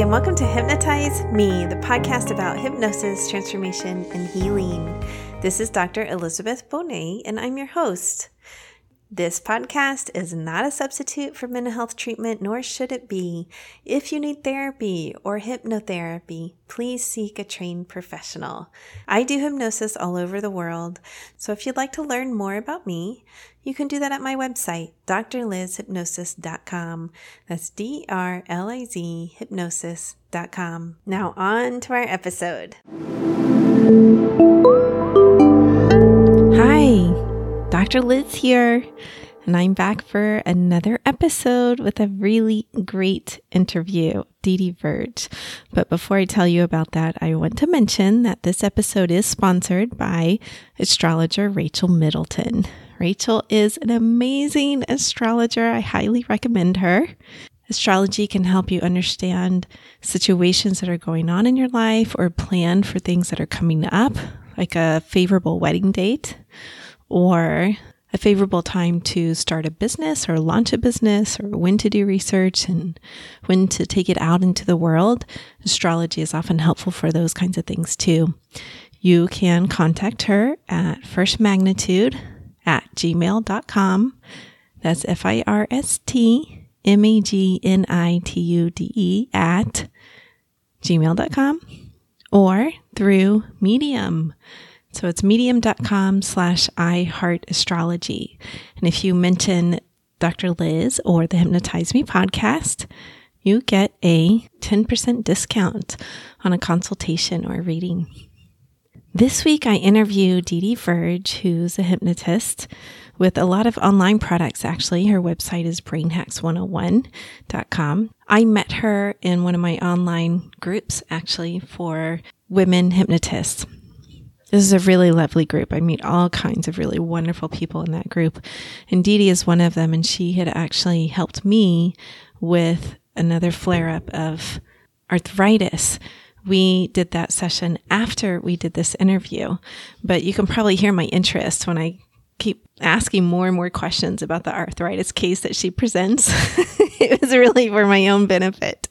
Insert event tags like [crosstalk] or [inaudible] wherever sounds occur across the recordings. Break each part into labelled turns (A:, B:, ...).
A: and welcome to Hypnotize Me, the podcast about hypnosis, transformation, and healing. This is Dr. Elizabeth Bonet, and I'm your host. This podcast is not a substitute for mental health treatment, nor should it be. If you need therapy or hypnotherapy, please seek a trained professional. I do hypnosis all over the world, so if you'd like to learn more about me, you can do that at my website, drlizhypnosis.com. That's D R L I Z hypnosis.com. Now, on to our episode. Hi. Dr. Liz here, and I'm back for another episode with a really great interview, Dee Dee Verge. But before I tell you about that, I want to mention that this episode is sponsored by astrologer Rachel Middleton. Rachel is an amazing astrologer. I highly recommend her. Astrology can help you understand situations that are going on in your life or plan for things that are coming up, like a favorable wedding date or a favorable time to start a business or launch a business or when to do research and when to take it out into the world. Astrology is often helpful for those kinds of things too. You can contact her at first magnitude at gmail.com. That's F I R S T M A G N I T U D E at gmail.com or through Medium. So it's medium.com slash iHeartAstrology. And if you mention Dr. Liz or the Hypnotize Me podcast, you get a 10% discount on a consultation or reading. This week, I interviewed Dee Dee Verge, who's a hypnotist with a lot of online products, actually. Her website is brainhacks101.com. I met her in one of my online groups, actually, for women hypnotists. This is a really lovely group. I meet all kinds of really wonderful people in that group. And Dee Dee is one of them. And she had actually helped me with another flare up of arthritis. We did that session after we did this interview, but you can probably hear my interest when I keep asking more and more questions about the arthritis case that she presents. [laughs] it was really for my own benefit.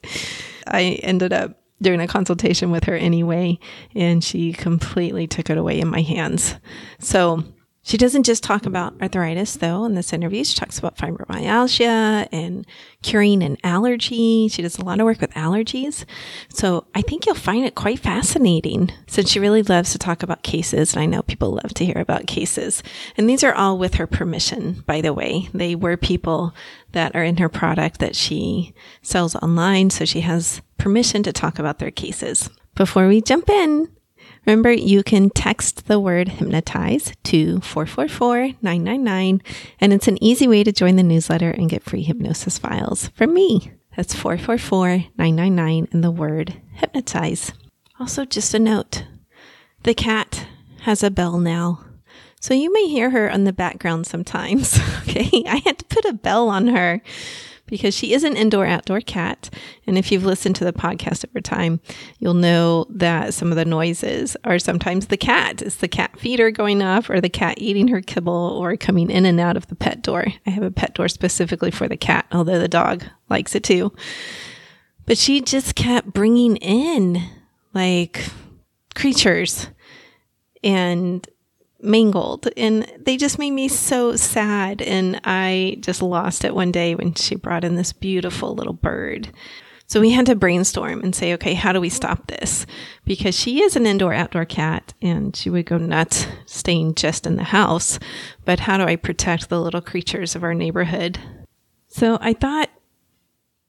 A: I ended up doing a consultation with her anyway, and she completely took it away in my hands. So she doesn't just talk about arthritis, though, in this interview. She talks about fibromyalgia and curing an allergy. She does a lot of work with allergies. So I think you'll find it quite fascinating since she really loves to talk about cases. And I know people love to hear about cases. And these are all with her permission, by the way. They were people that are in her product that she sells online. So she has permission to talk about their cases. Before we jump in, Remember, you can text the word hypnotize to 444-999, and it's an easy way to join the newsletter and get free hypnosis files from me. That's 444-999 and the word hypnotize. Also, just a note, the cat has a bell now. So you may hear her on the background sometimes. [laughs] Okay. I had to put a bell on her because she is an indoor outdoor cat. And if you've listened to the podcast over time, you'll know that some of the noises are sometimes the cat. It's the cat feeder going off or the cat eating her kibble or coming in and out of the pet door. I have a pet door specifically for the cat, although the dog likes it too. But she just kept bringing in like creatures and mangled and they just made me so sad and I just lost it one day when she brought in this beautiful little bird. So we had to brainstorm and say, okay, how do we stop this? Because she is an indoor outdoor cat and she would go nuts staying just in the house. But how do I protect the little creatures of our neighborhood? So I thought,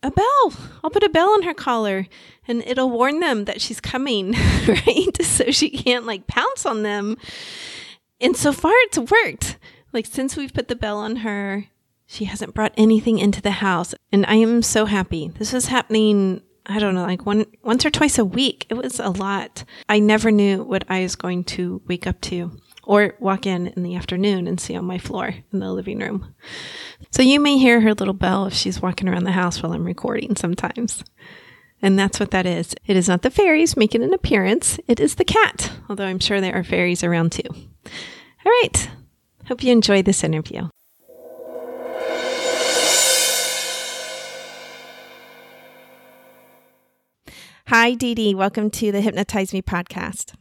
A: a bell. I'll put a bell on her collar and it'll warn them that she's coming, [laughs] right? So she can't like pounce on them. And so far it's worked. Like since we've put the bell on her, she hasn't brought anything into the house. And I am so happy. This was happening, I don't know, like one once or twice a week. It was a lot. I never knew what I was going to wake up to or walk in in the afternoon and see on my floor in the living room. So you may hear her little bell if she's walking around the house while I'm recording sometimes. And that's what that is. It is not the fairies making an appearance, it is the cat, although I'm sure there are fairies around too. All right. Hope you enjoy this interview. Hi, Dee Dee. Welcome to the Hypnotize Me podcast.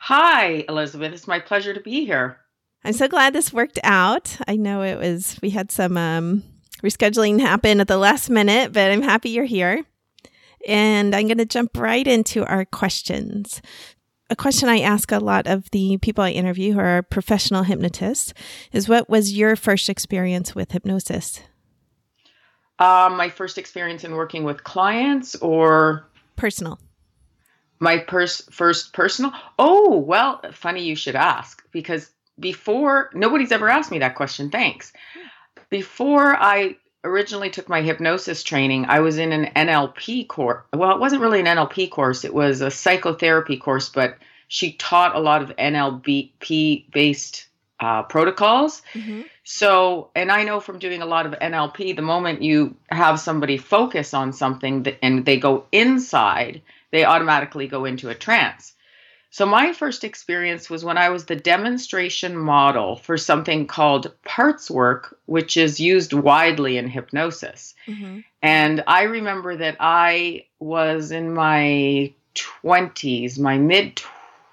B: Hi, Elizabeth. It's my pleasure to be here.
A: I'm so glad this worked out. I know it was, we had some um, rescheduling happen at the last minute, but I'm happy you're here. And I'm going to jump right into our questions. A question I ask a lot of the people I interview who are professional hypnotists is what was your first experience with hypnosis?
B: Um, my first experience in working with clients or
A: personal?
B: My pers- first personal? Oh, well, funny you should ask because before nobody's ever asked me that question. Thanks. Before I originally took my hypnosis training, I was in an NLP course. Well, it wasn't really an NLP course, it was a psychotherapy course, but she taught a lot of NLP based uh, protocols. Mm-hmm. So, and I know from doing a lot of NLP, the moment you have somebody focus on something that, and they go inside, they automatically go into a trance. So, my first experience was when I was the demonstration model for something called parts work, which is used widely in hypnosis. Mm-hmm. And I remember that I was in my 20s, my mid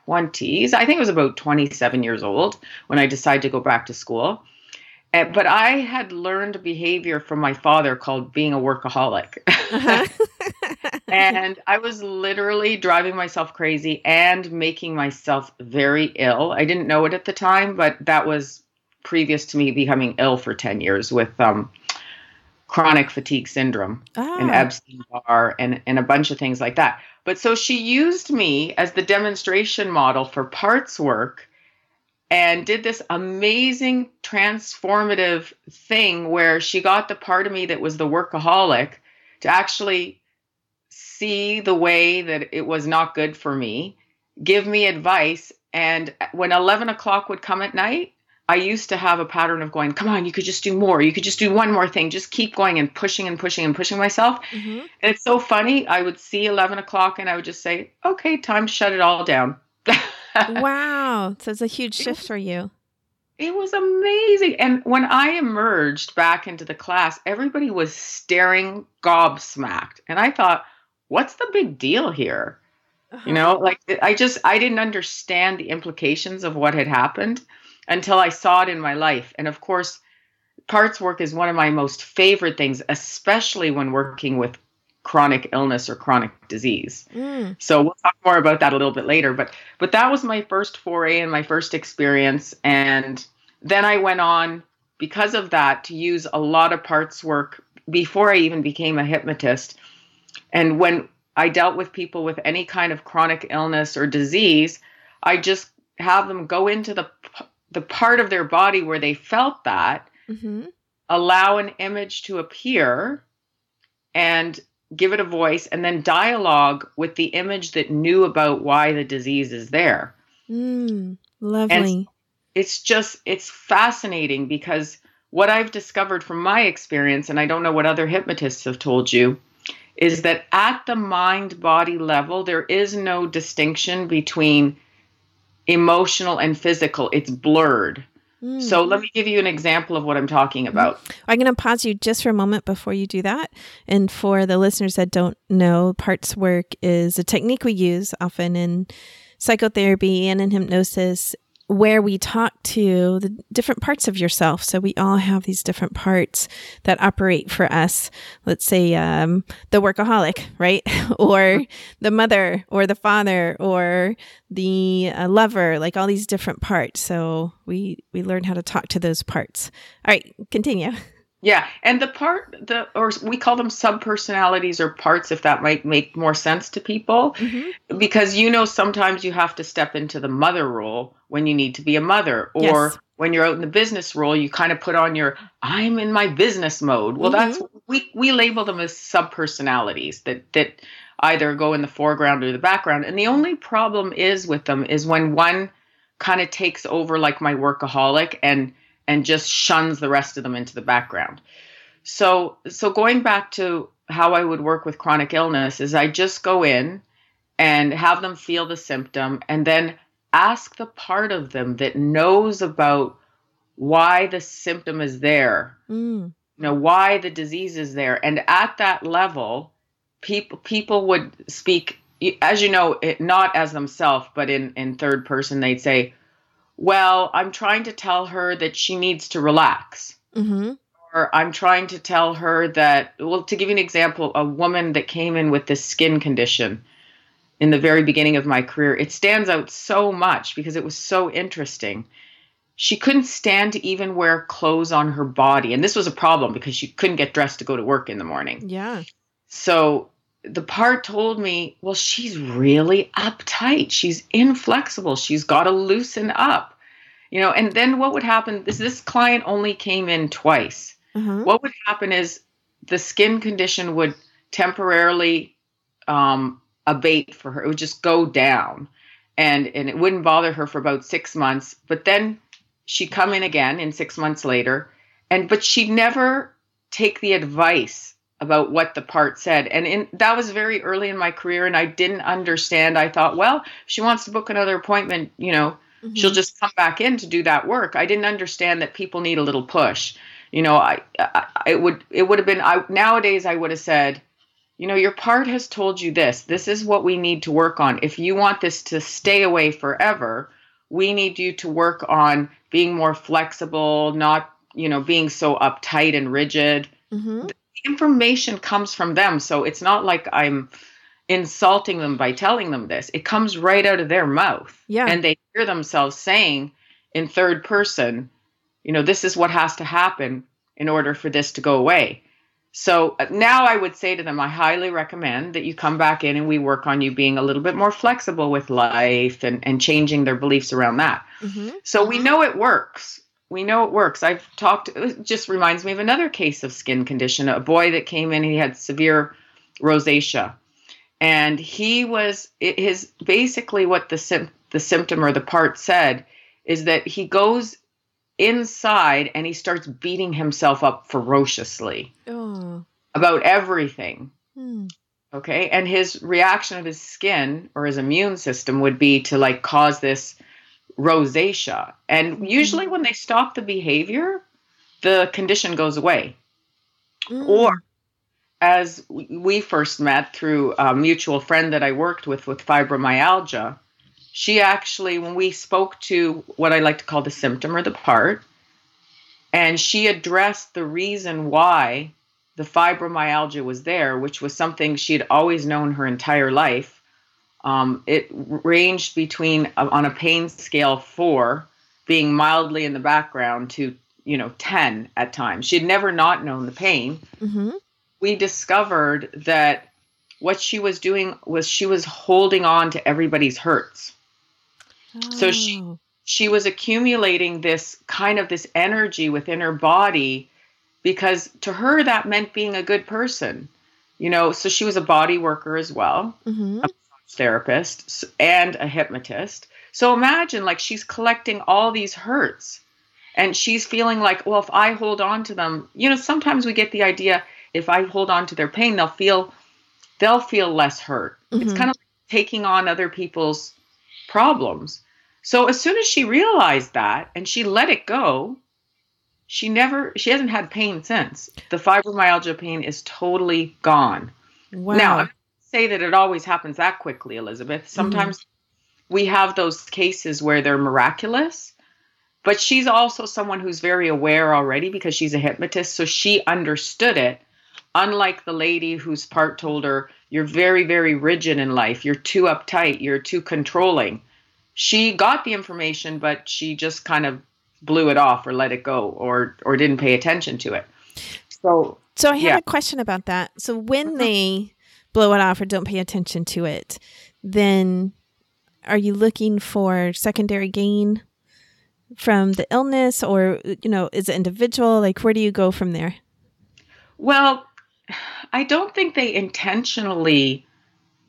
B: 20s. I think it was about 27 years old when I decided to go back to school. Uh, but I had learned behavior from my father called being a workaholic. Uh-huh. [laughs] and I was literally driving myself crazy and making myself very ill. I didn't know it at the time, but that was previous to me becoming ill for 10 years with um, chronic fatigue syndrome ah. and Epstein Barr and, and a bunch of things like that. But so she used me as the demonstration model for parts work and did this amazing transformative thing where she got the part of me that was the workaholic to actually see the way that it was not good for me, give me advice. And when 11 o'clock would come at night, I used to have a pattern of going, come on, you could just do more. You could just do one more thing. Just keep going and pushing and pushing and pushing myself. Mm-hmm. And it's so funny. I would see 11 o'clock and I would just say, okay, time to shut it all down. [laughs] [laughs]
A: wow. So it's a huge shift for you.
B: It was amazing. And when I emerged back into the class, everybody was staring gobsmacked. And I thought, what's the big deal here? Uh-huh. You know, like I just, I didn't understand the implications of what had happened until I saw it in my life. And of course, parts work is one of my most favorite things, especially when working with chronic illness or chronic disease. Mm. So we'll talk more about that a little bit later. But but that was my first foray and my first experience. And then I went on because of that to use a lot of parts work before I even became a hypnotist. And when I dealt with people with any kind of chronic illness or disease, I just have them go into the the part of their body where they felt that, mm-hmm. allow an image to appear, and give it a voice, and then dialogue with the image that knew about why the disease is there.
A: Mm, lovely. And
B: it's just, it's fascinating because what I've discovered from my experience, and I don't know what other hypnotists have told you, is that at the mind body level, there is no distinction between emotional and physical, it's blurred. Mm. So let me give you an example of what I'm talking mm-hmm. about.
A: I'm going to pause you just for a moment before you do that. And for the listeners that don't know, parts work is a technique we use often in psychotherapy and in hypnosis where we talk to the different parts of yourself. So we all have these different parts that operate for us. Let's say um, the workaholic, right? [laughs] or the mother, or the father, or the uh, lover. Like all these different parts. So we we learn how to talk to those parts. All right, continue. [laughs]
B: Yeah, and the part the or we call them subpersonalities or parts if that might make more sense to people mm-hmm. because you know sometimes you have to step into the mother role when you need to be a mother or yes. when you're out in the business role you kind of put on your I'm in my business mode. Well, mm-hmm. that's we we label them as subpersonalities that that either go in the foreground or the background. And the only problem is with them is when one kind of takes over like my workaholic and and just shuns the rest of them into the background. So so going back to how I would work with chronic illness is I just go in and have them feel the symptom and then ask the part of them that knows about why the symptom is there. Mm. You know, why the disease is there. And at that level, people people would speak as you know it, not as themselves but in in third person they'd say well i'm trying to tell her that she needs to relax
A: Mm-hmm.
B: or i'm trying to tell her that well to give you an example a woman that came in with this skin condition in the very beginning of my career it stands out so much because it was so interesting she couldn't stand to even wear clothes on her body and this was a problem because she couldn't get dressed to go to work in the morning
A: Yeah.
B: so the part told me, well, she's really uptight. She's inflexible. She's got to loosen up. You know, and then what would happen is this client only came in twice.
A: Uh-huh.
B: What would happen is the skin condition would temporarily um, abate for her. It would just go down, and and it wouldn't bother her for about six months. But then she'd come in again in six months later, and but she'd never take the advice about what the part said. And in, that was very early in my career, and I didn't understand. I thought, well, if she wants to book another appointment, you know,
A: Mhm.
B: she'll just come back in to do that work. I didn't understand that people need a little push. You know, I, I it would it would have been I nowadays I would have said, you know, your part has told you this. This is what we need to work on. If you want this to stay away forever, we need you to work on being more flexible, not, you know, being so uptight and rigid
A: Mhm.
B: Information comes from them. So it's not like I'm insulting them by telling them this. It comes right out of their mouth.
A: Yeah.
B: And they hear themselves saying in third person, you know, this is what has to happen in order for this to go away. So uh, now I would say to them, I highly recommend that you come back in and we work on you being a little bit more flexible with life and, and changing their beliefs around that.
A: Mhm.
B: So we know it works. We know it works. I've talked, it just reminds me of another case of skin condition. A boy that came in, he had severe rosacea. And he was, it- his basically what the, the symptom or the part said is that he goes inside and he starts beating himself up ferociously
A: Oh.
B: about everything.
A: Hmm.
B: Okay. And his reaction of his skin or his immune system would be to like cause this rosacea. And usually when they stop the behavior, the condition goes away.
A: Mm.
B: Or as we first met through a mutual friend that I worked with with fibromyalgia, she actually, when we spoke to what I like to call the symptom or the part, and she addressed the reason why the fibromyalgia was there, which was something she'd always known her entire life. Um, it ranged between uh, on a pain scale four, being mildly in the background, to you know ten at times. She had never not known the pain,
A: Mhm.
B: we discovered that what she was doing was she was holding on to everybody's hurts. So she-
A: Oh.
B: She was accumulating this kind of this energy within her body because to her that meant being a good person. You know, so she was a body worker as well,
A: Mhm.
B: Therapist and a hypnotist. So imagine like she's collecting all these hurts and she's feeling like, well, if I hold on to them, you know, sometimes we get the idea if I hold on to their pain, they'll feel they'll feel less hurt. It's
A: Mhm.
B: kind of like taking on other people's problems. So as soon as she realized that and she let it go, she never she hasn't had pain since. The fibromyalgia pain is totally gone.
A: Wow.
B: Now, say that it always happens that quickly, Elizabeth. Sometimes we have those cases where they're miraculous, but she's also someone who's very aware already because she's a hypnotist, so she understood it. Unlike the lady whose part told her, You're very, very rigid in life, you're too uptight, you're too controlling. She got the information, but she just kind of blew it off or let it go or or didn't pay attention to it. So
A: So I have
B: Yeah.
A: a question about that. So when
B: Uh-huh.
A: they blow it off or don't pay attention to it, then are you looking for secondary gain from the illness or you know, is it individual? Like where do you go from there?
B: Well, I don't think they intentionally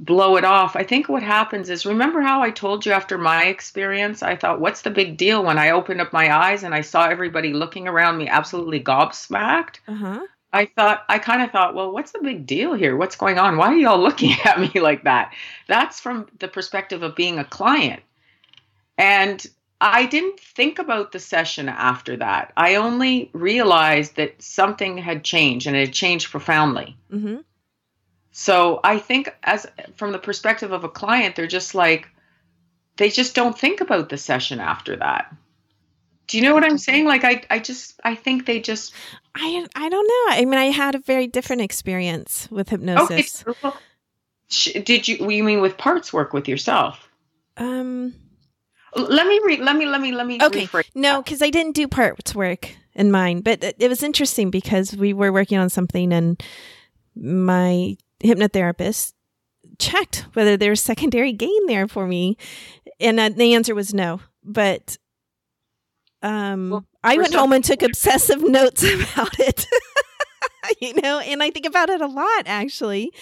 B: blow it off. I think what happens is remember how I told you after my experience, I thought, what's the big deal when I opened up my eyes and I saw everybody looking around me absolutely gobsmacked?
A: Uh-huh.
B: I thought, I kind of thought, well, what's the big deal here? What's going on? Why are y'all [laughs] looking at me like that? That's from the perspective of being a client. And I didn't think about the session after that. I only realized that something had changed and it had changed profoundly.
A: Mhm.
B: So I think as from the perspective of a client, they're just like they just don't think about the session after that. Do you know what I'm saying? Like I I just I think they just
A: I I don't know. I mean, I had a very different experience with hypnosis.
B: Okay. Well, did you you mean with parts work with yourself?
A: Um
B: let me read let me let me let me
A: Okay. No, cuz I didn't do parts work in mine, but it, it was interesting because we were working on something and my hypnotherapist checked whether there was secondary gain there for me and uh, the answer was no but um well, i went home and took [laughs] obsessive notes about it [laughs] you know and i think about it a lot actually.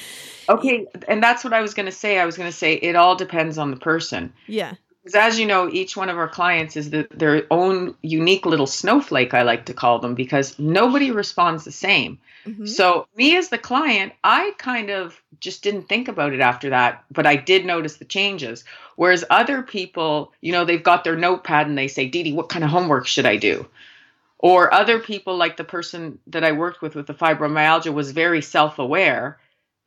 B: Okay and that's what i was going to say. I was going to say it all depends on the person.
A: Yeah
B: because as you know, each one of our clients is the, their own unique little snowflake, I like to call them, because nobody responds the same. Mm-hmm. So, me as the client, I kind of just didn't think about it after that, but I did notice the changes. Whereas other people, you know, they've got their notepad and they say, Dee Dee, what kind of homework should I do? Or other people, like the person that I worked with with the fibromyalgia, was very self aware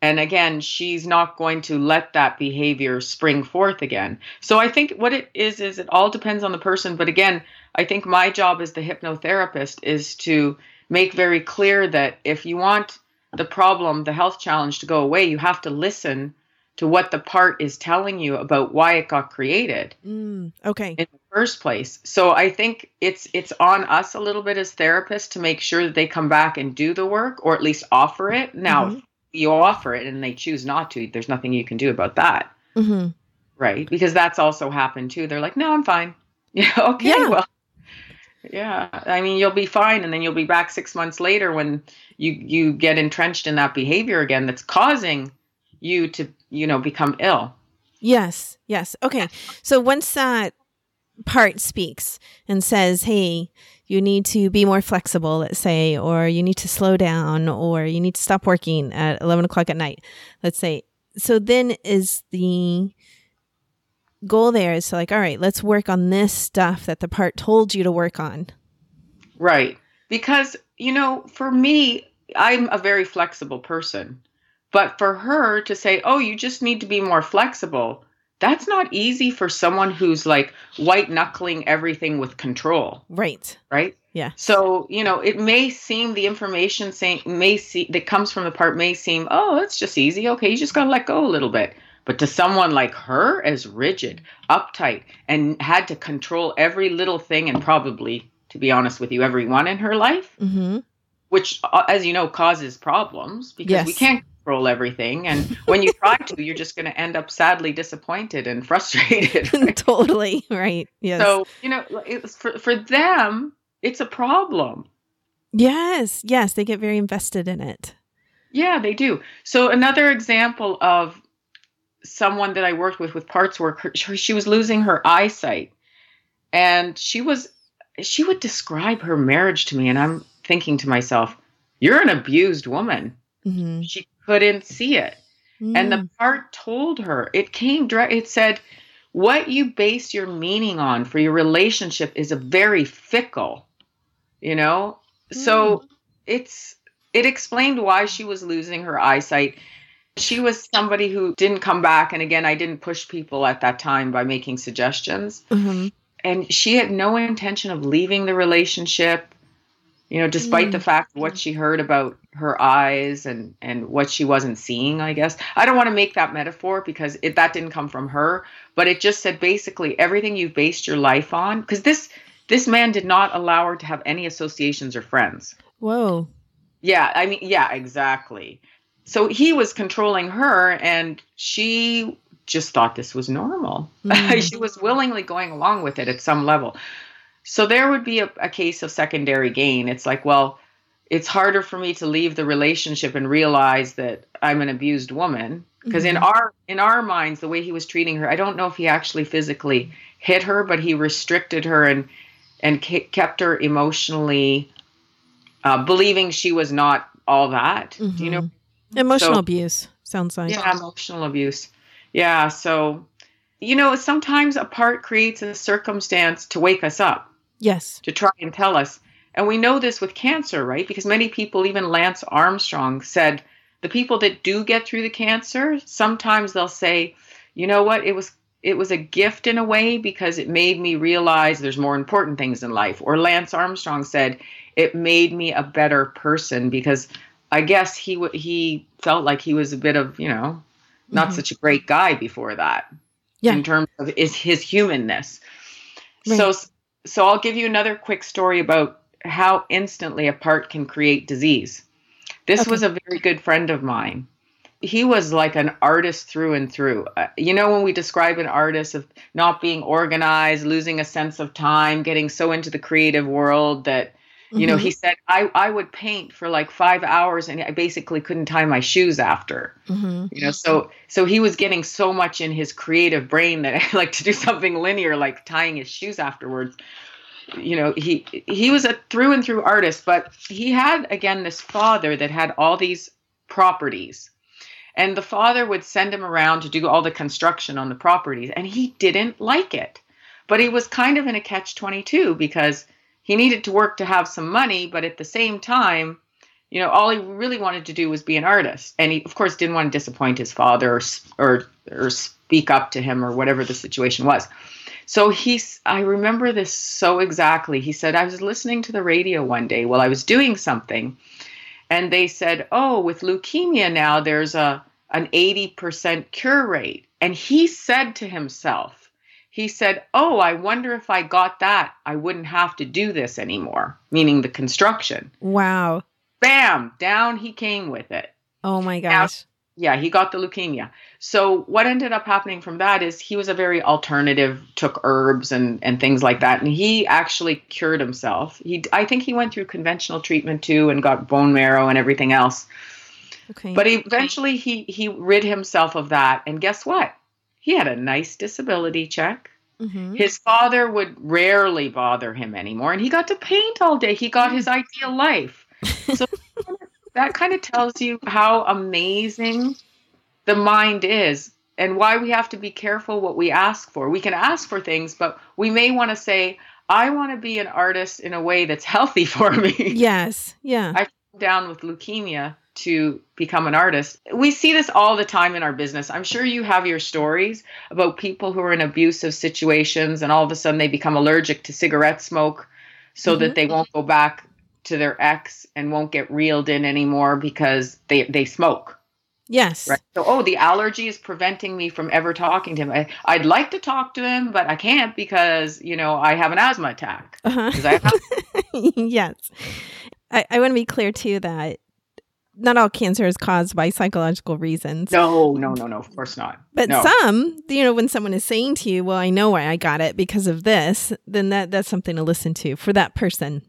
B: and again, she's not going to let that behavior spring forth again. So I think what it is is it all depends on the person. But again, I think my job as the hypnotherapist is to make very clear that if you want the problem, the health challenge to go away, you have to listen to what the part is telling you about why it got created.
A: Mm, okay.
B: In the first place. So I think it's it's on us a little bit as therapists to make sure that they come back and do the work or at least offer it. Now, mm-hmm you offer it and they choose not to, there's nothing you can do about that.
A: Mm-hmm.
B: Right. Because that's also happened too. They're like, no, I'm fine. [laughs] Yeah. Okay. Yeah. Well, yeah. I mean, you'll be fine. And then you'll be back six months later when you, you get entrenched in that behavior again that's causing you to, you know, become ill.
A: Yes. Yes. Okay. So once that part speaks and says, hey, you need to be more flexible, let's say, or you need to slow down, or you need to stop working at 11 o'clock at night, let's say. So then is the goal there is to like, all right, let's work on this stuff that the part told you to work on.
B: Right. Because, you know, for me, I'm a very flexible person. But for her to say, oh, you just need to be more flexible, that's not easy for someone who's like white knuckling everything with control.
A: Right.
B: Right.
A: Yeah.
B: So, you know, it may seem the information saying may see that comes from the part may seem, oh, it's just easy. Okay, you just gotta let go a little bit. But to someone like her, as rigid, uptight, and had to control every little thing, and probably, to be honest with you, everyone in her life,
A: mm-hmm.
B: which, uh, as you know, causes problems because yes. we can't control everything. And when you try to, you're just going to end up sadly disappointed and frustrated. [laughs]
A: Right? totally. Right. Yes.
B: So, you know, it's for, for them, it's a problem.
A: Yes. Yes. They get very invested in it.
B: Yeah, they do. So, another example of someone that I worked with with parts work, her, she was losing her eyesight. And she was, she would describe her marriage to me. And I'm thinking to myself, you're an abused woman.
A: Mm-hmm.
B: She couldn't see it. Mm. And the mm. part told her, it came direct, it said, what you base your meaning on for your relationship is a very fickle, you know? Mm. So it's, it explained why she was losing her eyesight. She was somebody who didn't come back. And again, I didn't push people at that time by making suggestions.
A: Mm-hmm.
B: And she had no intention of leaving the relationship you know despite mm. the fact what she heard about her eyes and and what she wasn't seeing i guess. I don't want to make that metaphor because it, that didn't come from her but it just said basically everything you've based your life on because this this man did not allow her to have any associations or friends.
A: Whoa.
B: Yeah i mean yeah exactly. So he was controlling her and she just thought this was normal. [laughs] Mm. she was willingly going along with it at some level so there would be a, a case of secondary gain. It's like, well, it's harder for me to leave the relationship and realize that I'm an abused woman because mm-hmm. in our in our minds the way he was treating her I don't know if he actually physically hit her but he restricted her and and kept her emotionally uh, believing she was not all that mm-hmm. Do you know
A: mm-hmm. emotional so, abuse sounds like
B: yeah emotional abuse yeah so you know sometimes a part creates a circumstance to wake us up
A: Yes.
B: To try and tell us. And we know this with cancer, right? Because many people, even Lance Armstrong, said the people that do get through the cancer, sometimes they'll say, you know what, it was it was a gift in a way because it made me realize there's more important things in life. Or Lance Armstrong said, it made me a better person because I guess he w- he felt like he was a bit of, you know, not mm-hmm. such a great guy before that. Yeah. In terms of is his humanness. Right. So so I'll give you another quick story about how instantly a part can create disease. This okay. was a very good friend of mine. He was like an artist through and through. Uh, you know, when we describe an artist of not being organized, losing a sense of time, getting so into the creative world that, you mm-hmm. know, he said, I, I would paint for like five hours and I basically couldn't tie my shoes after. Mm-hmm. You know, so so he was getting so much in his creative brain that [laughs] I like to do something linear, like tying his shoes afterwards you know he he was a through and through artist but he had again this father that had all these properties and the father would send him around to do all the construction on the properties and he didn't like it but he was kind of in a catch 22 because he needed to work to have some money but at the same time you know all he really wanted to do was be an artist and he of course didn't want to disappoint his father or or, or speak up to him or whatever the situation was so he's, I remember this so exactly. He said, I was listening to the radio one day while I was doing something, and they said, Oh, with leukemia now, there's a an 80% cure rate. And he said to himself, he said, Oh, I wonder if I got that, I wouldn't have to do this anymore, meaning the construction.
A: Wow.
B: Bam, down he came with it.
A: Oh my gosh. Now,
B: yeah, he got the leukemia. So what ended up happening from that is he was a very alternative, took herbs and and things like that, and he actually cured himself. He, I think, he went through conventional treatment too and got bone marrow and everything else. Okay. But eventually he he rid himself of that, and guess what? He had a nice disability check. Mm-hmm. His father would rarely bother him anymore, and he got to paint all day. He got his ideal life. [laughs] So that kind of tells you how amazing the mind is and why we have to be careful what we ask for. We can ask for things, but we may want to say, I want to be an artist in a way that's healthy [laughs] for me.
A: Yes. Yeah.
B: I down with leukemia to become an artist. We see this all the time in our business. I'm sure you have your stories about people who are in abusive situations and all of a sudden they become allergic to cigarette smoke so mm-hmm. that they won't go back to their ex and won't get reeled in anymore because they they smoke.
A: Yes.
B: Right. So, oh, the allergy is preventing me from ever talking to him. I, I'd like to talk to him, but I can't because you know I have an asthma attack. Uh-huh.
A: Have- [laughs] yes. I, I want to be clear too that not all cancer is caused by psychological reasons.
B: No, no, no, no. Of course not.
A: But
B: no.
A: some, you know, when someone is saying to you, "Well, I know why I got it because of this," then that that's something to listen to for that person.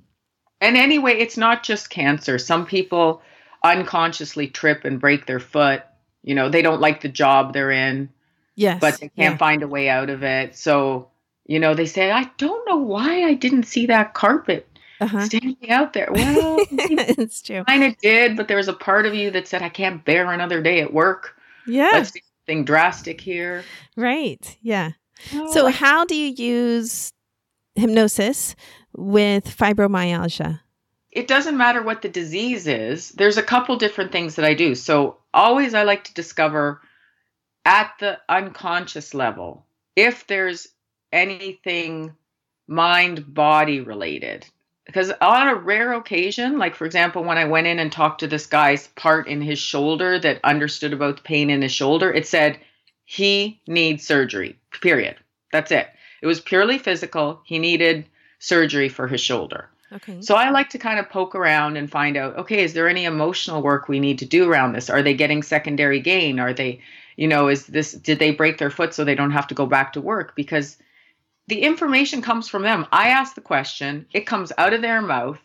B: And anyway, it's not just cancer. Some people unconsciously trip and break their foot. You know, they don't like the job they're in.
A: Yes.
B: But they can't yeah. find a way out of it. So, you know, they say, I don't know why I didn't see that carpet uh-huh. standing out there. [laughs] Well,
A: it's true.
B: Kind of did, but there was a part of you that said, I can't bear another day at work.
A: Yeah.
B: Let's do something drastic here.
A: Right. Yeah. Oh, so, how do you use hypnosis with fibromyalgia?
B: It doesn't matter what the disease is. There's a couple different things that I do. So, always I like to discover at the unconscious level if there's anything mind body related. Because on a rare occasion, like for example, when I went in and talked to this guy's part in his shoulder that understood about the pain in his shoulder, it said he needs surgery, period. That's it. It was purely physical. He needed surgery for his shoulder. Okay. So I like to kind of poke around and find out, okay, is there any emotional work we need to do around this? Are they getting secondary gain? Are they, you know, is this did they break their foot so they don't have to go back to work because the information comes from them. I ask the question, it comes out of their mouth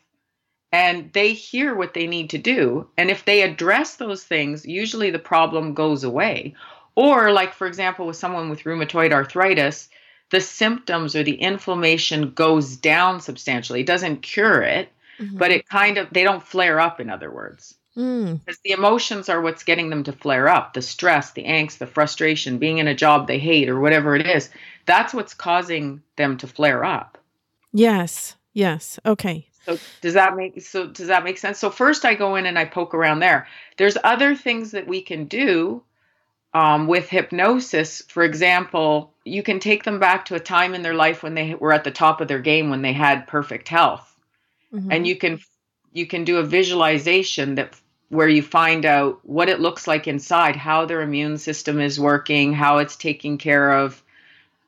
B: and they hear what they need to do. And if they address those things, usually the problem goes away. Or like for example with someone with rheumatoid arthritis, the symptoms or the inflammation goes down substantially. It doesn't cure it, mm-hmm. but it kind of, they don't flare up, in other words. Mm. Because the emotions are what's getting them to flare up the stress, the angst, the frustration, being in a job they hate, or whatever it is. That's what's causing them to flare up.
A: Yes. Yes. Okay.
B: So does that make so does that make sense? So first I go in and I poke around there. There's other things that we can do um, with hypnosis. For example, you can take them back to a time in their life when they were at the top of their game, when they had perfect health,
A: Mhm.
B: and you can you can do a visualization that where you find out what it looks like inside, how their immune system is working, how it's taking care of,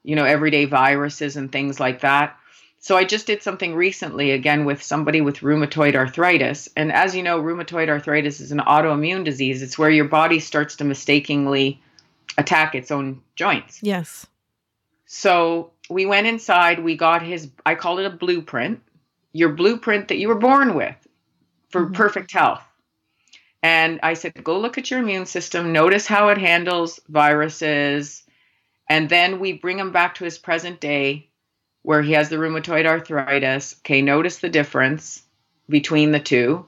B: you know, everyday viruses and things like that. So I just did something recently again with somebody with rheumatoid arthritis. And as you know, rheumatoid arthritis is an autoimmune disease. It's where your body starts to mistakenly attack its own joints.
A: yes.
B: So we went inside, we got his, I call it a blueprint, your blueprint that you were born with for
A: Mhm.
B: perfect health. And I said, go look at your immune system, notice how it handles viruses. And then we bring him back to his present day where he has the rheumatoid arthritis. Okay, notice the difference between the two.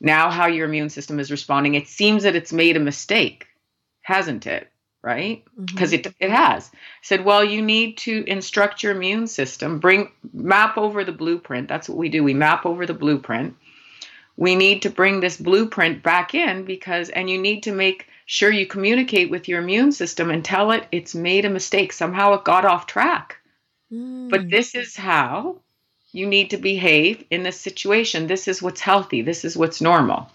B: Now, how your immune system is responding. It seems that it's made a mistake, hasn't it? Right?
A: Mm-hmm.
B: Because it it has said well you need to instruct your immune system bring map over the blueprint that's what we do we map over the blueprint we need to bring this blueprint back in because and you need to make sure you communicate with your immune system and tell it it's made a mistake somehow it got off track
A: Mm.
B: but this is how you need to behave in this situation this is what's healthy this is what's normal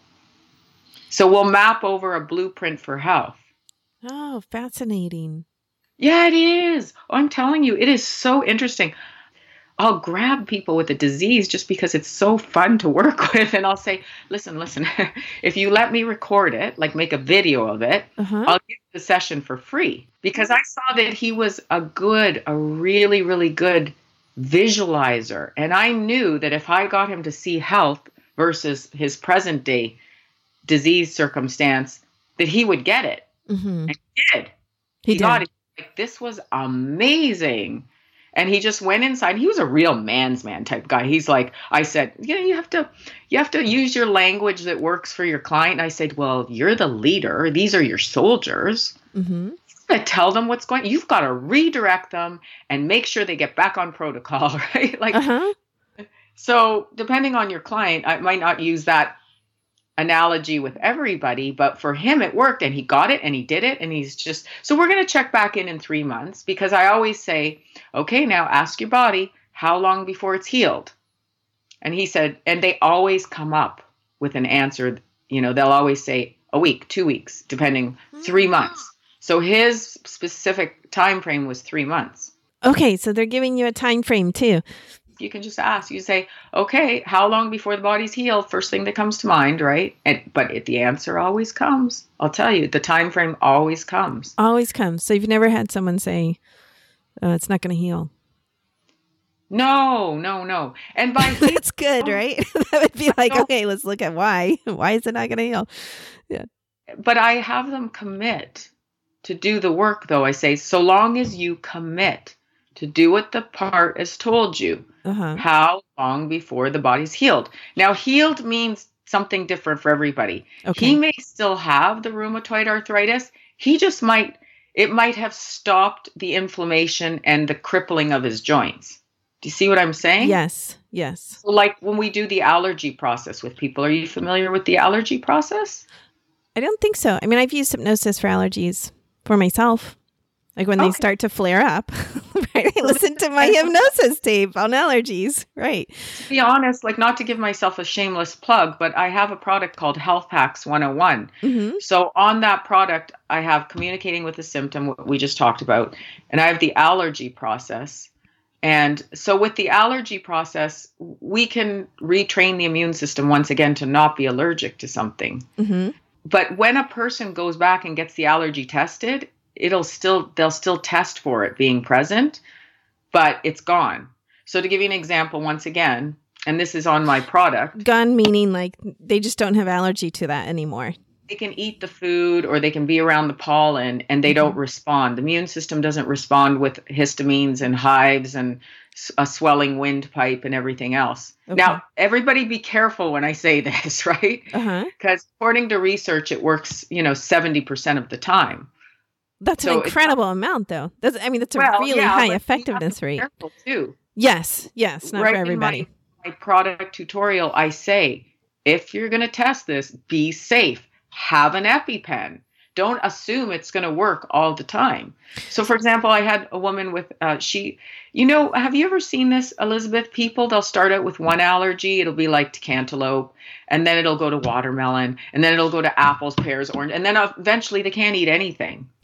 B: so we'll map over a blueprint for health
A: oh, fascinating.
B: Yeah, it is. Oh, I'm telling you, it is so interesting. I'll grab people with a disease just because it's so fun to work [laughs] with. And I'll say, listen, listen, [laughs] if you let me record it, like make a video of it,
A: Uh huh.
B: I'll give the session for free because I saw that he was a good, a really, really good visualizer. And I knew that if I got him to see health versus his present day disease circumstance, that he would get it.
A: hmm
B: And he did
A: He,
B: he
A: did.
B: got it. Like this was amazing. And he just went inside. He was a real man's man type guy. He's like, I said, you know, you have to, you have to use your language that works for your client. I said, well, you're the leader. These are your soldiers.
A: hmm
B: got to tell them what's going. You've got to redirect them and make sure they get back on protocol, [laughs] right? Like,
A: Uh huh.
B: so depending on your client, I might not use that analogy with everybody, but for him it worked and he got it and he did it and he's just so we're going to check back in in 3 months because I always say, "Okay, now ask your body how long before it's healed." And he said and they always come up with an answer, you know, they'll always say a week, 2 weeks, depending 3 hmm. months. So his specific time frame was 3 months
A: Okay, so they're giving you a time frame too.
B: You can just ask. You say, "Okay, how long before the body's healed?" First thing that comes to mind, right? And but it, the answer always comes. I'll tell you, the time frame always comes.
A: Always comes. So you've never had someone say, uh, "It's not going to heal."
B: No, no, no. And by [laughs]
A: That's good,
B: Oh.
A: right? [laughs] that would be like, okay, let's look at why. [laughs] Why is it not going to heal? Yeah.
B: But I have them commit to do the work. Though I say, so long as you commit to do what the part has told you,
A: Uh huh.
B: how long before the body's healed? Now, healed means something different for everybody.
A: Okay.
B: He may still have the rheumatoid arthritis. He just might, it might have stopped the inflammation and the crippling of his joints. Do you see what I'm saying?
A: yes. Yes.
B: So like when we do the allergy process with people, are you familiar with the allergy process?
A: I don't think so. I mean, I've used hypnosis for allergies for myself. Like when they start to flare up, [laughs] right? I listen to my hypnosis tape on allergies, right?
B: To be honest, like not to give myself a shameless plug, but I have a product called Health Hacks 101.
A: hmm
B: So on that product, I have communicating with the symptom, what we just talked about, and I have the allergy process. And so with the allergy process, we can retrain the immune system once again to not be allergic to something.
A: hmm
B: But when a person goes back and gets the allergy tested, it'll still they'll still test for it being present, but it's gone. So to give you an example once again, and this is on my product,
A: Gone meaning like they just don't have allergy to that anymore.
B: they can eat the food or they can be around the pollen and they don't respond. The immune system doesn't respond with histamines and hives and a swelling windpipe and everything else.
A: Okay.
B: Now, everybody be careful when I say this, [laughs] right?
A: Uh huh.
B: Because according to research, it works, you know, 70% of the time.
A: That's
B: So
A: an incredible amount, though. That's, I mean, that's a
B: Well,
A: really
B: yeah,
A: high effectiveness rate.
B: Too.
A: Yes. Yes. Not
B: Right
A: for everybody.
B: my- my product tutorial, I say, if you're going to test this, be safe. Have an EpiPen. Don't assume it's going to work all the time. So, for example, I had a woman with, uh, she, you know, have you ever seen this, Elizabeth? People, they'll start out with one allergy. It'll be like to cantaloupe, and then it'll go to watermelon, and then it'll go to apples, pears, orange, and then eventually they can't eat anything. [laughs]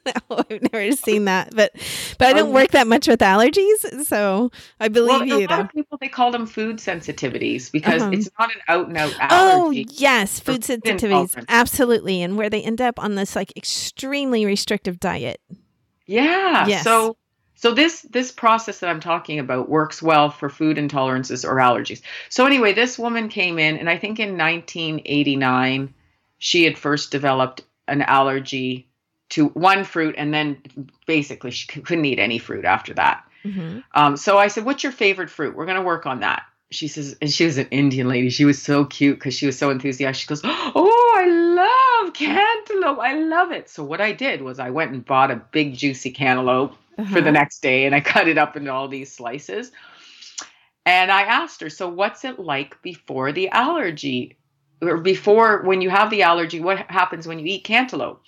B: [laughs]
A: no, I've never seen that, but but I don't um, work that much with allergies, so I believe well, you. A lot
B: of people they call them food sensitivities because uh-huh. it's not an out and out allergy.
A: Oh yes, food sensitivities, absolutely, and where they end up on this like extremely restrictive diet.
B: Yeah. Yes. So so this this process that I'm talking about works well for food intolerances or allergies. So anyway, this woman came in, and I think in 1989 she had first developed an allergy to one fruit, and then basically she couldn't eat any fruit after that. Mm-hmm. Um, so I said, "What's your favorite fruit? We're going to work on that." She says, and she was an Indian lady. She was so cute because she was so enthusiastic. She goes, [gasps] "Oh, I love cantaloupe. I love it." So what I did was I went and bought a big juicy cantaloupe uh-huh. for the uh-huh. next day, and I cut it up into all these slices. And I asked her, "So what's it like before the allergy?" Or before when you have the allergy, what happens when you eat cantaloupe?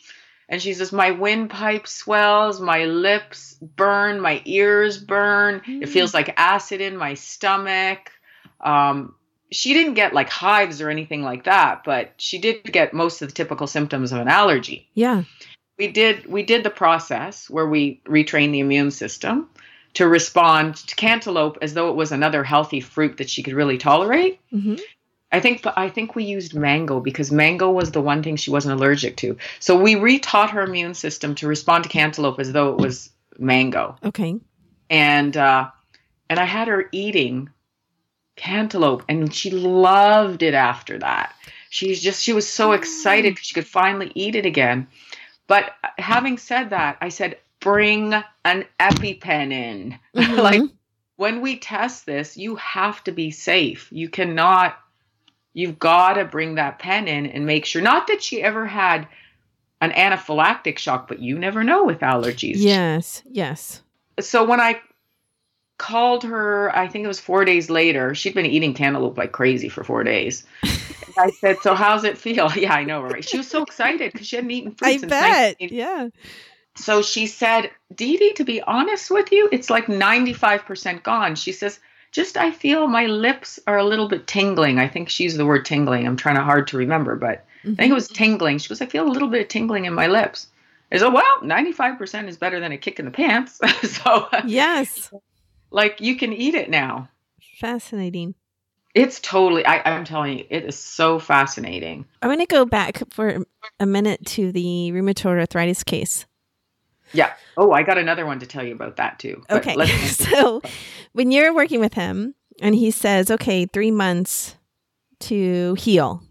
B: And she says, My windpipe swells, my lips burn, my ears burn. Mm. It feels like acid in my stomach. Um, she didn't get like hives or anything like that, but she did get most of the typical symptoms of an allergy.
A: Yeah.
B: We did we did the process where we retrain the immune system to respond to cantaloupe as though it was another healthy fruit that she could really tolerate. Mm-hmm. I think I think we used mango because mango was the one thing she wasn't allergic to. So we retaught her immune system to respond to cantaloupe as though it was mango.
A: Okay.
B: And uh, and I had her eating cantaloupe, and she loved it after that. She's just she was so excited because she could finally eat it again. But having said that, I said bring an EpiPen in. [laughs] Mm-hmm. like when we test this, you have to be safe. You cannot you've got to bring that pen in and make sure not that she ever had an anaphylactic shock but you never know with allergies.
A: Yes yes.
B: So when i called her i think it was four days later she'd been eating cantaloupe like crazy for four days. I said so how's it feel? [laughs] Yeah i know right? She was so excited because she hadn't eaten fruit
A: i bet yeah.
B: So she said dee dee to be honest with you? It's like 95% gone. She says just I feel my lips are a little bit tingling. I think she used the word tingling. I'm trying to hard to remember, but mm-hmm. I think it was tingling. She goes, I feel a little bit of tingling in my lips. I said, well, 95% is better than a kick in the pants. [laughs] so
A: yes,
B: like you can eat it now.
A: Fascinating.
B: It's totally, I, I'm telling you, it is so fascinating.
A: I want to go back for a minute to the rheumatoid arthritis case.
B: Yeah. Oh, I got another one to tell you about that too.
A: Okay. [laughs] so when you're working with him and he says, okay, three months to heal,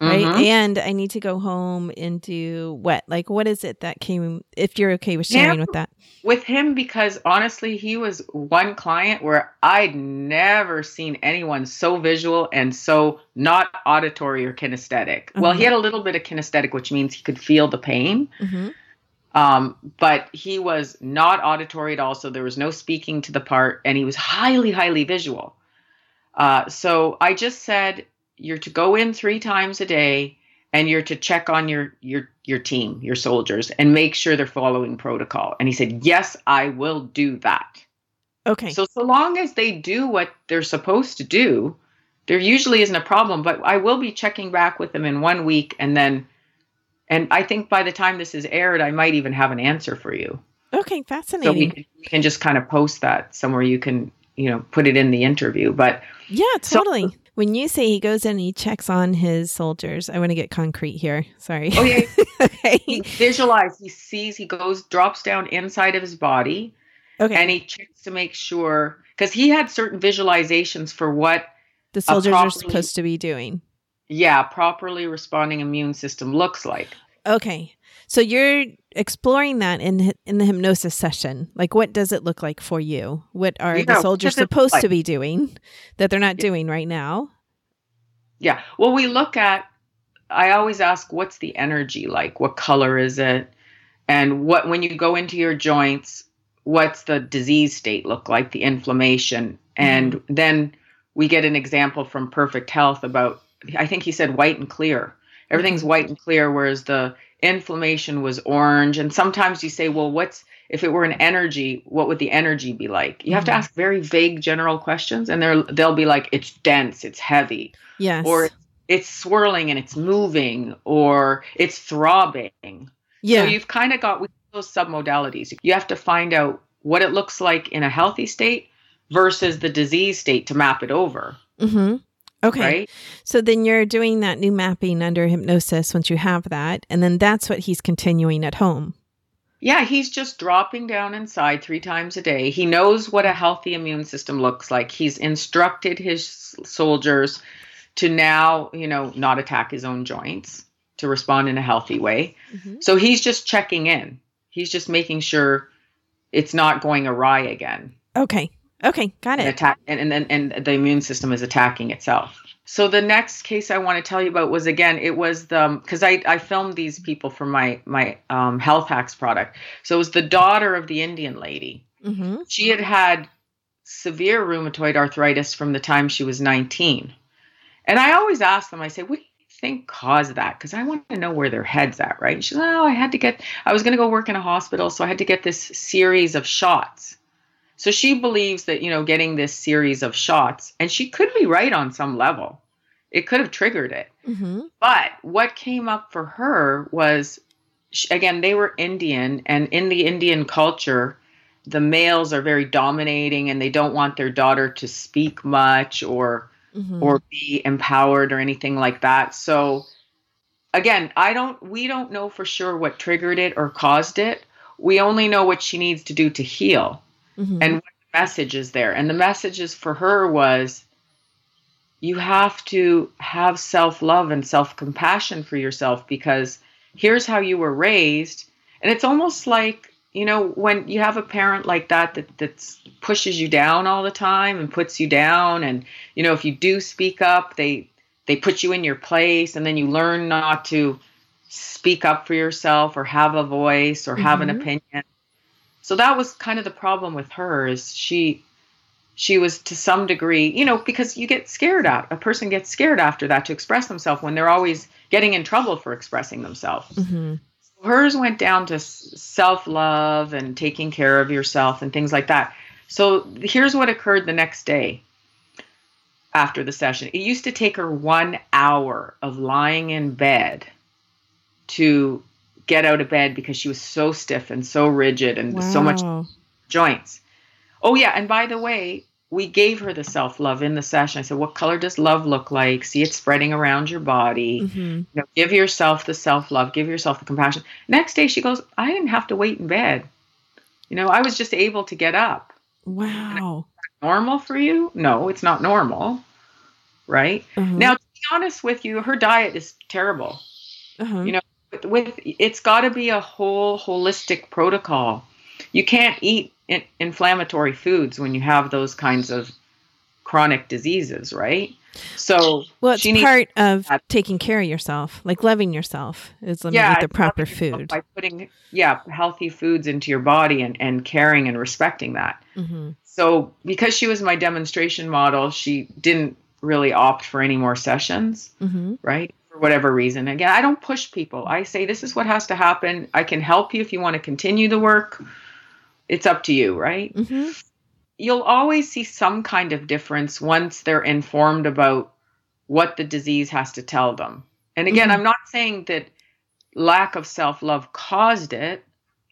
A: right? Mm-hmm. And I need to go home and do what? Like, what is it that came, if you're okay with sharing with that?
B: With him, because honestly, he was one client where I'd never seen anyone so visual and so not auditory or kinesthetic. Mm-hmm. Well, he had a little bit of kinesthetic, which means he could feel the pain. Mm-hmm um, but he was not auditory at all, so there was no speaking to the part, and he was highly, highly visual. Uh, so I just said you're to go in three times a day, and you're to check on your your your team, your soldiers, and make sure they're following protocol. And he said, "Yes, I will do that."
A: Okay.
B: So so long as they do what they're supposed to do, there usually isn't a problem. But I will be checking back with them in one week, and then and I think by the time this is aired, I might even have an answer for you.
A: Okay, fascinating. So
B: we can, we can just kind of post that somewhere you can, you know, put it in the interview. But
A: yeah, totally. So, when you say he goes in and he checks on his soldiers, I want to get concrete here. Sorry.
B: Oh yeah. [laughs] okay. He visualize. He sees. He goes, drops down inside of his body. Okay. And he checks to make sure because he had certain visualizations for what
A: the soldiers properly, are supposed to be doing.
B: Yeah, properly responding immune system looks like.
A: Okay. So you're exploring that in in the hypnosis session. Like what does it look like for you? What are yeah, the soldiers supposed like? to be doing that they're not doing right now?
B: Yeah. Well, we look at I always ask what's the energy like? What color is it? And what when you go into your joints, what's the disease state look like, the inflammation? And mm-hmm. then we get an example from Perfect Health about, I think he said white and clear. Everything's white and clear, whereas the inflammation was orange. And sometimes you say, well, what's, if it were an energy, what would the energy be like? You have to mm-hmm. ask very vague general questions, and they're, they'll be like, it's dense, it's heavy.
A: Yes.
B: Or it's swirling and it's moving, or it's throbbing. Yeah. So you've kind of got those submodalities. You have to find out what it looks like in a healthy state versus the disease state to map it over.
A: Mm-hmm. Okay. Right? So then you're doing that new mapping under hypnosis once you have that. And then that's what he's continuing at home.
B: Yeah, he's just dropping down inside three times a day. He knows what a healthy immune system looks like. He's instructed his soldiers to now, you know, not attack his own joints, to respond in a healthy way. Mm-hmm. So he's just checking in. He's just making sure it's not going awry again.
A: Okay. Okay, got it.
B: And attack and then and, and the immune system is attacking itself. So the next case I want to tell you about was again it was the because I I filmed these people for my my um, health hacks product. So it was the daughter of the Indian lady. Mm-hmm. She had had severe rheumatoid arthritis from the time she was 19. And I always ask them, I say, what do you think caused that? Because I want to know where their head's at, right? And she's like, oh, I had to get, I was going to go work in a hospital, so I had to get this series of shots. So she believes that, you know, getting this series of shots, and she could be right on some level. It could have triggered it. Mm-hmm. But what came up for her was, again, they were Indian, and in the Indian culture, the males are very dominating and they don't want their daughter to speak much or mm-hmm. or be empowered or anything like that. So again, I don't we don't know for sure what triggered it or caused it. We only know what she needs to do to heal mm-hmm. and what the message is there. And the messages for her was you have to have self love and self compassion for yourself because here's how you were raised. And it's almost like, you know, when you have a parent like that that that's pushes you down all the time and puts you down and you know, if you do speak up, they they put you in your place and then you learn not to speak up for yourself or have a voice or have mm-hmm. an opinion so that was kind of the problem with her is she she was to some degree, you know, because you get scared out. A person gets scared after that to express themselves when they're always getting in trouble for expressing themselves. Mm-hmm. Hers went down to self love and taking care of yourself and things like that. So here's what occurred the next day after the session. It used to take her one hour of lying in bed to get out of bed because she was so stiff and so rigid and wow. so much joints. Oh yeah, and by the way, we gave her the self love in the session. I said, "What color does love look like? See it spreading around your body. Mm-hmm. You know, give yourself the self love. Give yourself the compassion." Next day, she goes, "I didn't have to wait in bed. You know, I was just able to get up."
A: Wow.
B: Normal for you? No, it's not normal, right? Mm-hmm. Now, to be honest with you, her diet is terrible. Uh-huh. You know, with it's got to be a whole holistic protocol. You can't eat in, inflammatory foods when you have those kinds of chronic diseases, right? So
A: well, it's part of that. taking care of yourself, like loving yourself, is yeah, the proper food
B: by putting yeah healthy foods into your body and and caring and respecting that. Mm-hmm. So because she was my demonstration model, she didn't really opt for any more sessions, mm-hmm. right? For whatever reason. Again, I don't push people. I say this is what has to happen. I can help you if you want to continue the work. It's up to you, right? Mm-hmm. You'll always see some kind of difference once they're informed about what the disease has to tell them. And again, mm-hmm. I'm not saying that lack of self love caused it.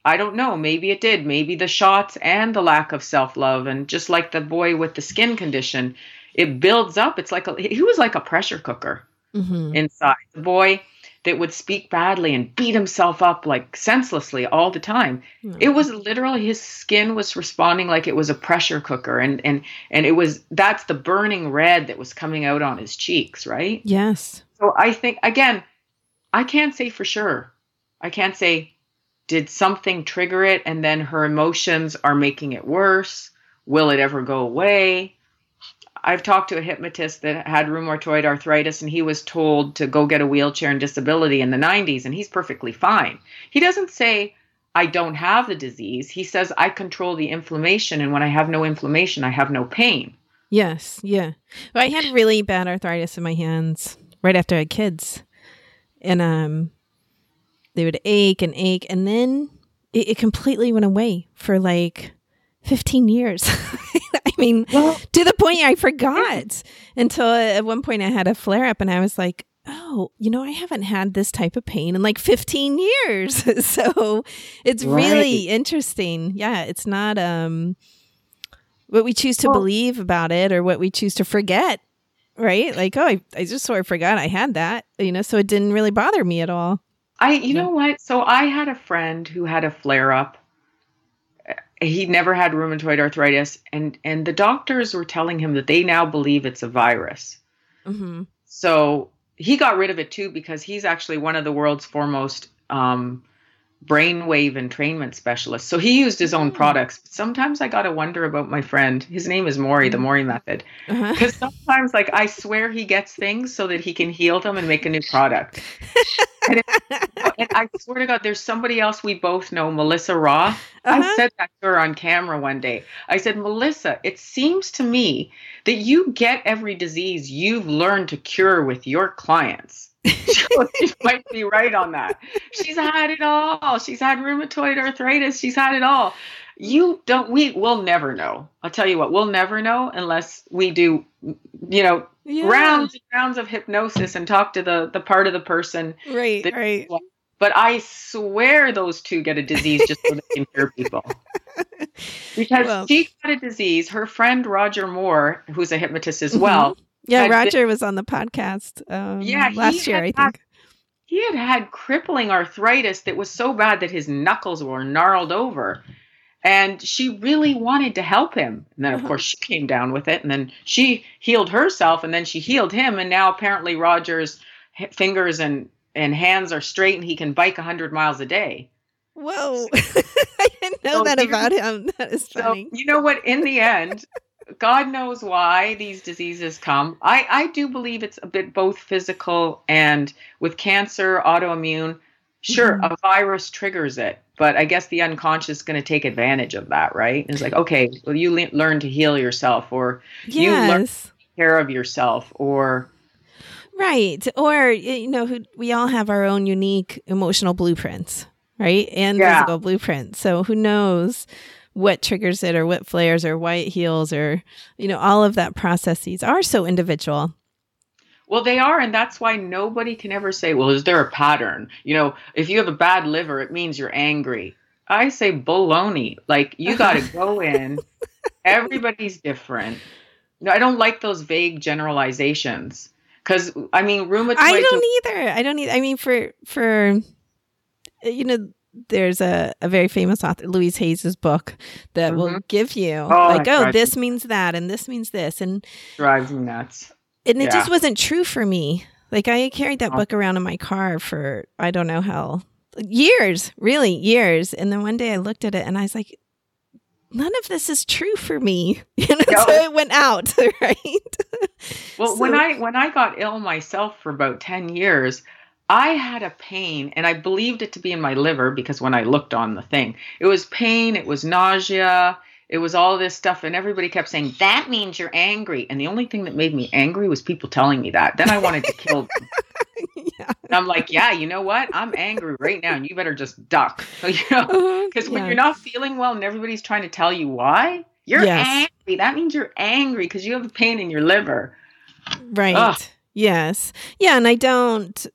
B: I don't know. Maybe it did. Maybe the shots and the lack of self love. And just like the boy with the skin condition, it builds up. It's like a, he was like a pressure cooker mm-hmm. inside. The boy that would speak badly and beat himself up like senselessly all the time. Mm-hmm. It was literally his skin was responding like it was a pressure cooker and and and it was that's the burning red that was coming out on his cheeks, right?
A: Yes.
B: So I think again, I can't say for sure. I can't say did something trigger it and then her emotions are making it worse? Will it ever go away? I've talked to a hypnotist that had rheumatoid arthritis and he was told to go get a wheelchair and disability in the 90s and he's perfectly fine. He doesn't say, I don't have the disease. He says, I control the inflammation and when I have no inflammation, I have no pain.
A: Yes, yeah. Well, I had really bad arthritis in my hands right after I had kids, and um, they would ache and ache, and then it, it completely went away for like fifteen years. [laughs] I mean, well, to the point I forgot until at one point I had a flare up, and I was like, oh, you know, I haven't had this type of pain in like 15 years. [laughs] so it's right. really interesting. Yeah, it's not um what we choose to well, believe about it or what we choose to forget. Right? Like, oh, I, I just sort of forgot I had that, you know, so it didn't really bother me at all.
B: I, you yeah. know what? So I had a friend who had a flare up. He never had rheumatoid arthritis, and and the doctors were telling him that they now believe it's a virus. Mm-hmm. So he got rid of it too because he's actually one of the world's foremost um, brainwave entrainment specialist. So he used his own mm. products. Sometimes I got to wonder about my friend. His name is Morry, the mm. Morry method. Because uh-huh. sometimes, like, I swear he gets things so that he can heal them and make a new product. and, it, and, I swear to God, there's somebody else we both know, Melissa Raw. Uh-huh. I said that to her on camera one day. I said, Melissa, it seems to me that you get every disease you've learned to cure with your clients [laughs] she might be right on that. She's had it all. She's had rheumatoid arthritis. She's had it all. You don't. We will never know. I'll tell you what. We'll never know unless we do. You know, yeah. rounds and rounds of hypnosis and talk to the the part of the person.
A: Right. That, right.
B: But I swear those two get a disease just so they can cure people. [laughs] Because well. she got a disease. Her friend Roger Moore, who's a hypnotist as mm-hmm.
A: Yeah, Roger was on the podcast. Um, yeah, last year I think. Had,
B: he had had crippling arthritis that was so bad that his knuckles were gnarled over, and she really wanted to help him. And then, of uh-huh. course, she came down with it, and then she healed herself, and then she healed him, and now apparently Roger's fingers and and hands are straight, and he can bike hundred miles a day.
A: Whoa. [laughs] I didn't know so that about him. [laughs] That is funny.
B: So, you know what? In the end, [laughs] God knows why these diseases come. I, I do believe it's a bit both physical and with cancer, autoimmune. Sure, mm-hmm. a virus triggers it, but I guess the unconscious is going to take advantage of that, right? It's like, okay, well, you le- learn to heal yourself, or yes. you learn to take care of yourself, or
A: right, or you know, we all have our own unique emotional blueprints, right, and yeah. physical blueprints. So who knows what triggers it or what flares or why it heals or you know all of that processes are so individual
B: well, they are, and that's why nobody can ever say, "Well, is there a pattern?" You know, if you have a bad liver, it means you're angry. I say baloney. Like you got to [laughs] go in. Everybody's different. No, I don't like those vague generalizations because I mean, rheumatoid. I
A: don't either. I don't either. I mean, for for you know there's a, a very famous author, Louise Hay's book that mm-hmm. will give you oh, like, oh, this me. means that and this means this and
B: drives me nuts.
A: And it yeah. just wasn't true for me. Like I carried that oh. book around in my car for I don't know how years, really years. And then one day I looked at it and I was like, none of this is true for me. [laughs] You know, no. so it went out, [laughs] right?
B: well, so, when I when I got ill myself for about 10 years, I had a pain and I believed it to be in my liver because when I looked on the thing, it was pain, it was nausea, it was all this stuff. And everybody kept saying, that means you're angry. And the only thing that made me angry was people telling me that. Then I wanted to kill them. [laughs] yeah. I'm like, yeah, you know what? I'm angry right now and you better just duck. [laughs] you know, because uh-huh. when you're not feeling well and everybody's trying to tell you why, you're yes. angry. That means you're angry because you have a pain in your liver.
A: Right. Ugh. Yes. Yeah. And I don't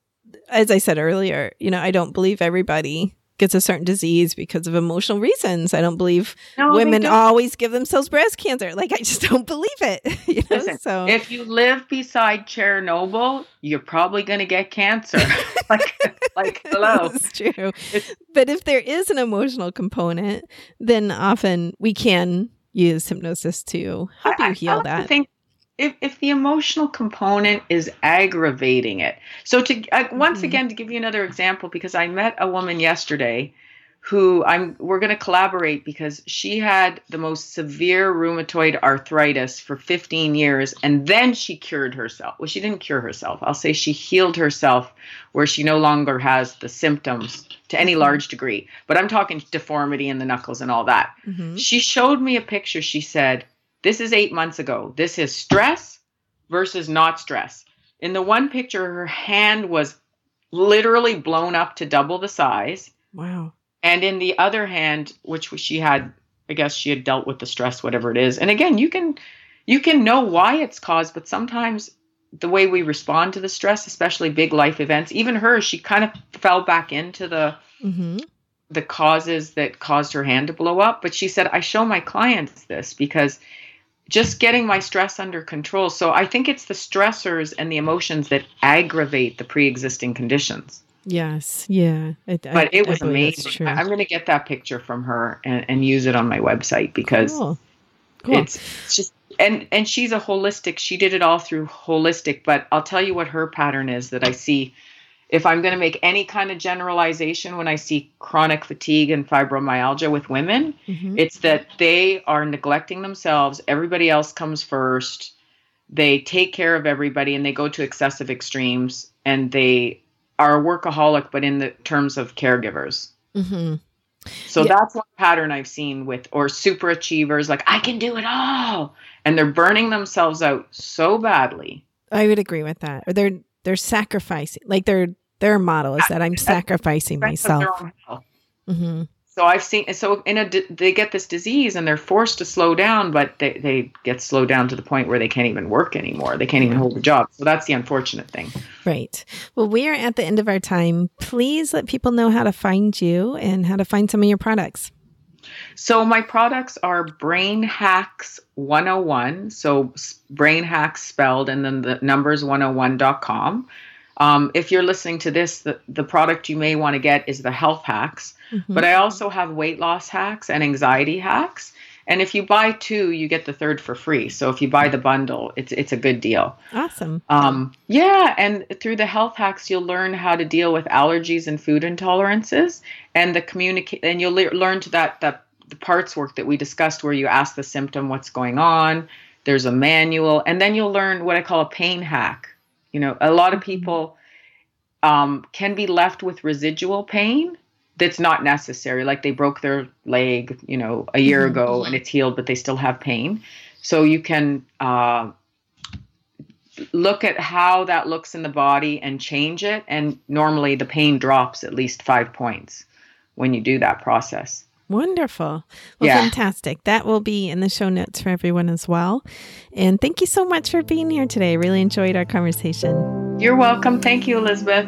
A: as I said earlier, you know, I don't believe everybody gets a certain disease because of emotional reasons. I don't believe no, women always give themselves breast cancer. Like I just [laughs] don't believe it. [laughs] You know? Listen, so
B: if you live beside Chernobyl, you're probably going to get cancer. [laughs] like, like hello.
A: That's true. It's, but if there is an emotional component, then often we can use hypnosis to help I, you heal I that.
B: Think if, if the emotional component is aggravating it. So to uh, once mm-hmm. again to give you another example because I met a woman yesterday who I'm we're going to collaborate because she had the most severe rheumatoid arthritis for 15 years and then she cured herself. Well, she didn't cure herself. I'll say she healed herself where she no longer has the symptoms to any mm-hmm. large degree. But I'm talking deformity in the knuckles and all that. Mm-hmm. She showed me a picture. She said, this is eight months ago. This is stress versus not stress. In the one picture, her hand was literally blown up to double the size.
A: Wow.
B: And in the other hand, which she had, I guess she had dealt with the stress, whatever it is. And again, you can you can know why it's caused, but sometimes the way we respond to the stress, especially big life events, even her, she kind of fell back into the
A: Mm-hmm.
B: the causes that caused her hand to blow up. But she said, I show my clients this because just getting my stress under control. So I think it's the stressors and the emotions that aggravate the pre-existing conditions.
A: Yes. Yeah. I,
B: But
A: I-
B: it
A: I
B: was
A: that's
B: amazing. I- I'm going to get that picture from her and, and use it on my website because
A: cool. Cool.
B: it's, it's just and and she's a holistic. She did it all through holistic. But I'll tell you what her pattern is that I see. If I'm going to make any kind of generalization when I see chronic fatigue and fibromyalgia with women,
A: Mhm.
B: it's that they are neglecting themselves. Everybody else comes first. They take care of everybody and they go to excessive extremes and they are a workaholic, but in the terms of caregivers.
A: Mhm.
B: So
A: Yeah.
B: that's one pattern I've seen with, or super achievers, like, I can do it all. And they're burning themselves out so badly.
A: I would agree with that. Or they're they're sacrificing. Like their their motto is that I'm sacrificing
B: Expense of their
A: myself.
B: own health.
A: hmm
B: So I've seen, so in a, they get this disease and they're forced to slow down, but they, they get slowed down to the point where they can't even work anymore. They can't even hold a job. So that's the unfortunate thing.
A: Right. Well, we are at the end of our time. Please let people know how to find you and how to find some of your products.
B: So my products are Brain Hacks 101. So Brain Hacks spelled and then the numbers 101.com. Um, if you're listening to this, the, the product you may want to get is the Health Hacks.
A: Mhm.
B: But I also have weight loss hacks and anxiety hacks. And if you buy two, you get the third for free. So if you buy the bundle, it's it's a good deal.
A: awesome.
B: Um, yeah, and through the health hacks, you'll learn how to deal with allergies and food intolerances, and the communicate, and you'll le- learn to that that the parts work that we discussed, where you ask the symptom what's going on. There's a manual, and then you'll learn what I call a pain hack. You know, a lot of people um, can be left with residual pain that's not necessary. Like they broke their leg, you know, a year
A: Mhm.
B: ago, and it's healed, but they still have pain. So you can. Uh, look at how that looks in the body and change it. And normally the pain drops at least five points when you do that process.
A: Wonderful. Well,
B: Yeah.
A: fantastic. That will be in the show notes for everyone as well. And thank you so much for being here today. I really enjoyed our conversation.
B: You're welcome. Thank you, Elizabeth.